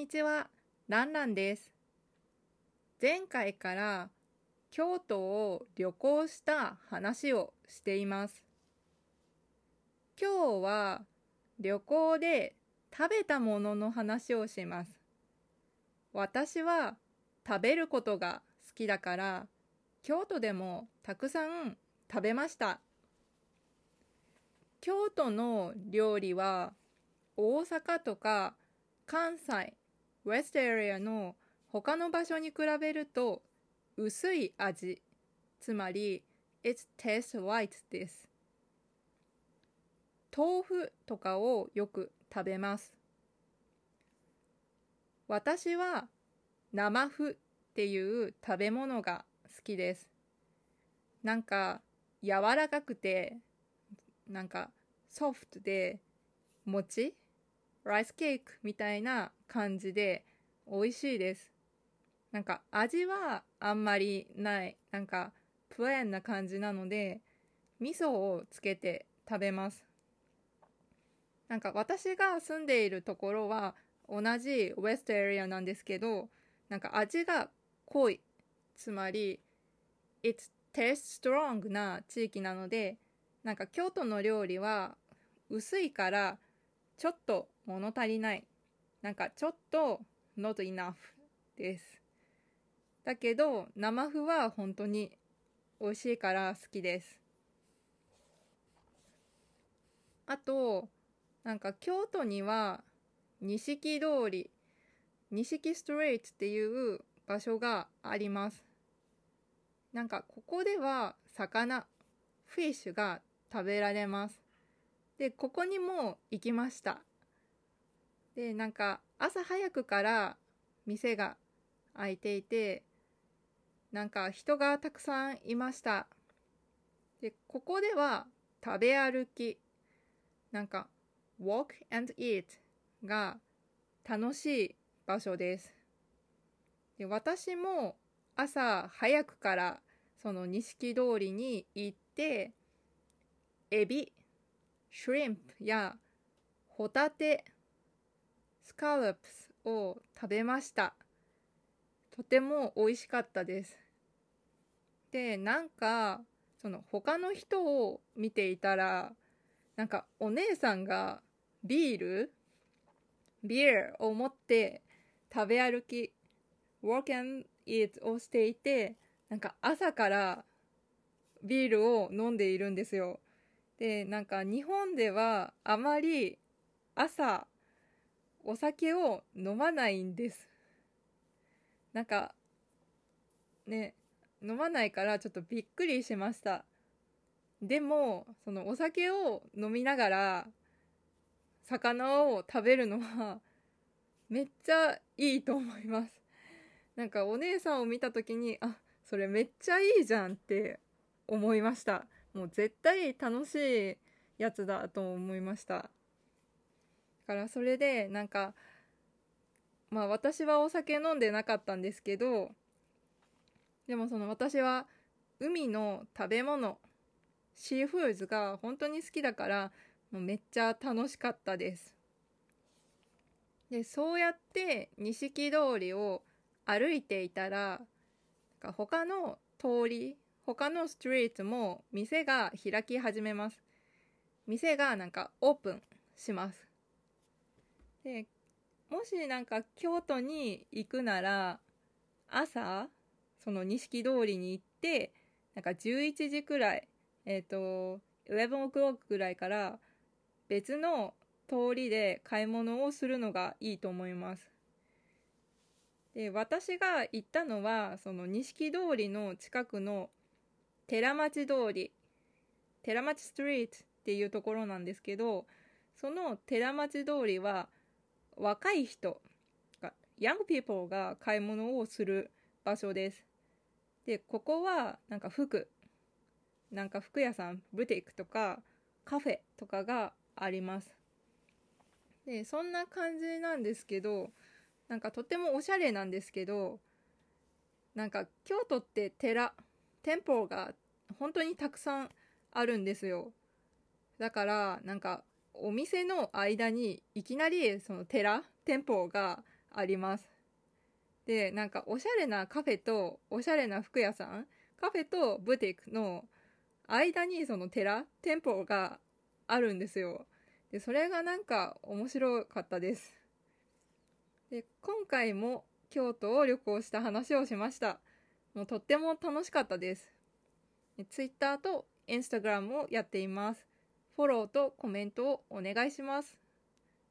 にちは、ランランです。前回から京都を旅行した話をしています。今日は旅行で食べたものの話をします。私は食べることが好きだから、京都でもたくさん食べました。京都の料理は大阪とか関西、ウェストエリアの他の場所に比べると薄い味、つまり It tastes light です。豆腐とかをよく食べます。私は生麩っていう食べ物が好きです。なんか柔らかくて、なんかソフトで餅ライスケーキみたいな感じで美味しいです。なんか味はあんまりない。なんかプレーンな感じなので味噌をつけて食べます。なんか私が住んでいるところは同じウェストエリアなんですけどなんか味が濃い。つまり It's taste strong な地域なのでなんか京都の料理は薄いからちょっと物足りない。なんかちょっと not enough です。だけど生麩は本当に美味しいから好きです。あと、なんか京都には錦通り、錦ストリートっていう場所があります。なんかここでは魚、フィッシュが食べられます。で、ここにも行きました。で、なんか朝早くから店が開いていて、なんか人がたくさんいました。で、ここでは食べ歩き、なんか walk and eat が楽しい場所です。で、私も朝早くからその錦通りに行って、エビ、シュリンプやホタテ、スカルプスを食べました。とても美味しかったです。で、なんか、その他の人を見ていたら、なんかお姉さんがビールビールを持って食べ歩き、walk and eat をしていて、なんか朝からビールを飲んでいるんですよ。で、なんか日本ではあまり朝お酒を飲まないんです。なんかね、飲まないからちょっとびっくりしました。でも、そのお酒を飲みながら魚を食べるのはめっちゃいいと思います。なんかお姉さんを見た時に、あ、それめっちゃいいじゃんって思いました。もう絶対楽しいやつだと思いました。だからそれでなんかまあ私はお酒飲んでなかったんですけどでもその私は海の食べ物シーフーズが本当に好きだからもうめっちゃ楽しかったです。でそうやって錦通りを歩いていたら他の通り他のストリートも店が開き始めます。店がなんかオープンします。で、もしなんか京都に行くなら、朝、その錦通りに行って、なんか11時くらい、えっ、ー、と、11 o'clock くらいから別の通りで買い物をするのがいいと思います。で、私が行ったのは、その錦通りの近くの寺町通り、寺町ストリートっていうところなんですけど、その寺町通りは若い人が、ヤングピーポーが買い物をする場所です。で、ここはなんか服、なんか服屋さん、ブティックとかカフェとかがあります。で、そんな感じなんですけど、なんかとてもおしゃれなんですけど、なんか京都って寺、店舗が本当にたくさんあるんですよ。だから、なんか、お店の間にいきなりその寺、店舗があります。で、なんかおしゃれなカフェとおしゃれな服屋さん、カフェとブティックの間にその寺、店舗があるんですよ。で、それがなんか面白かったです。で、今回も京都を旅行した話をしました。もうとっても楽しかったです。Twitter と Instagram をやっています。フォローとコメントをお願いします。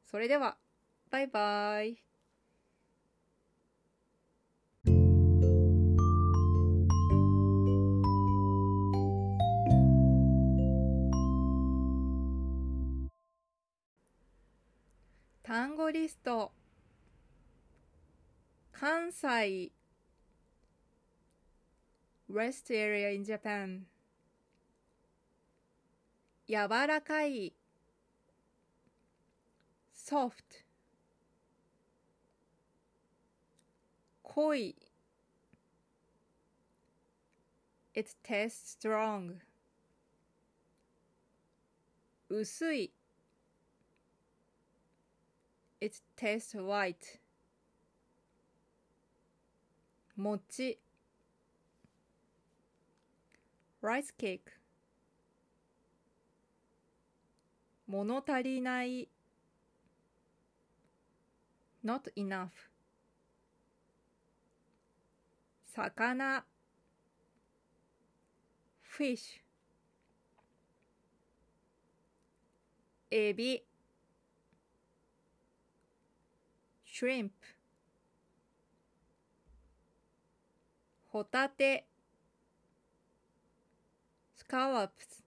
それでは、バイバイ。単語リスト関西 Rest area in Japan 柔らかい soft 濃い it tastes strong 薄い it tastes white 餅 rice cake 物足りない not enough 魚 fish エビ shrimp ホタテ scallops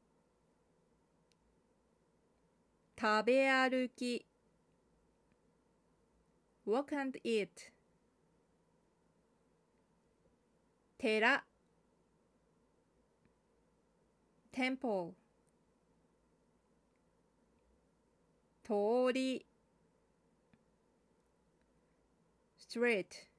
食べ歩き walk and eat 寺 temple 通り street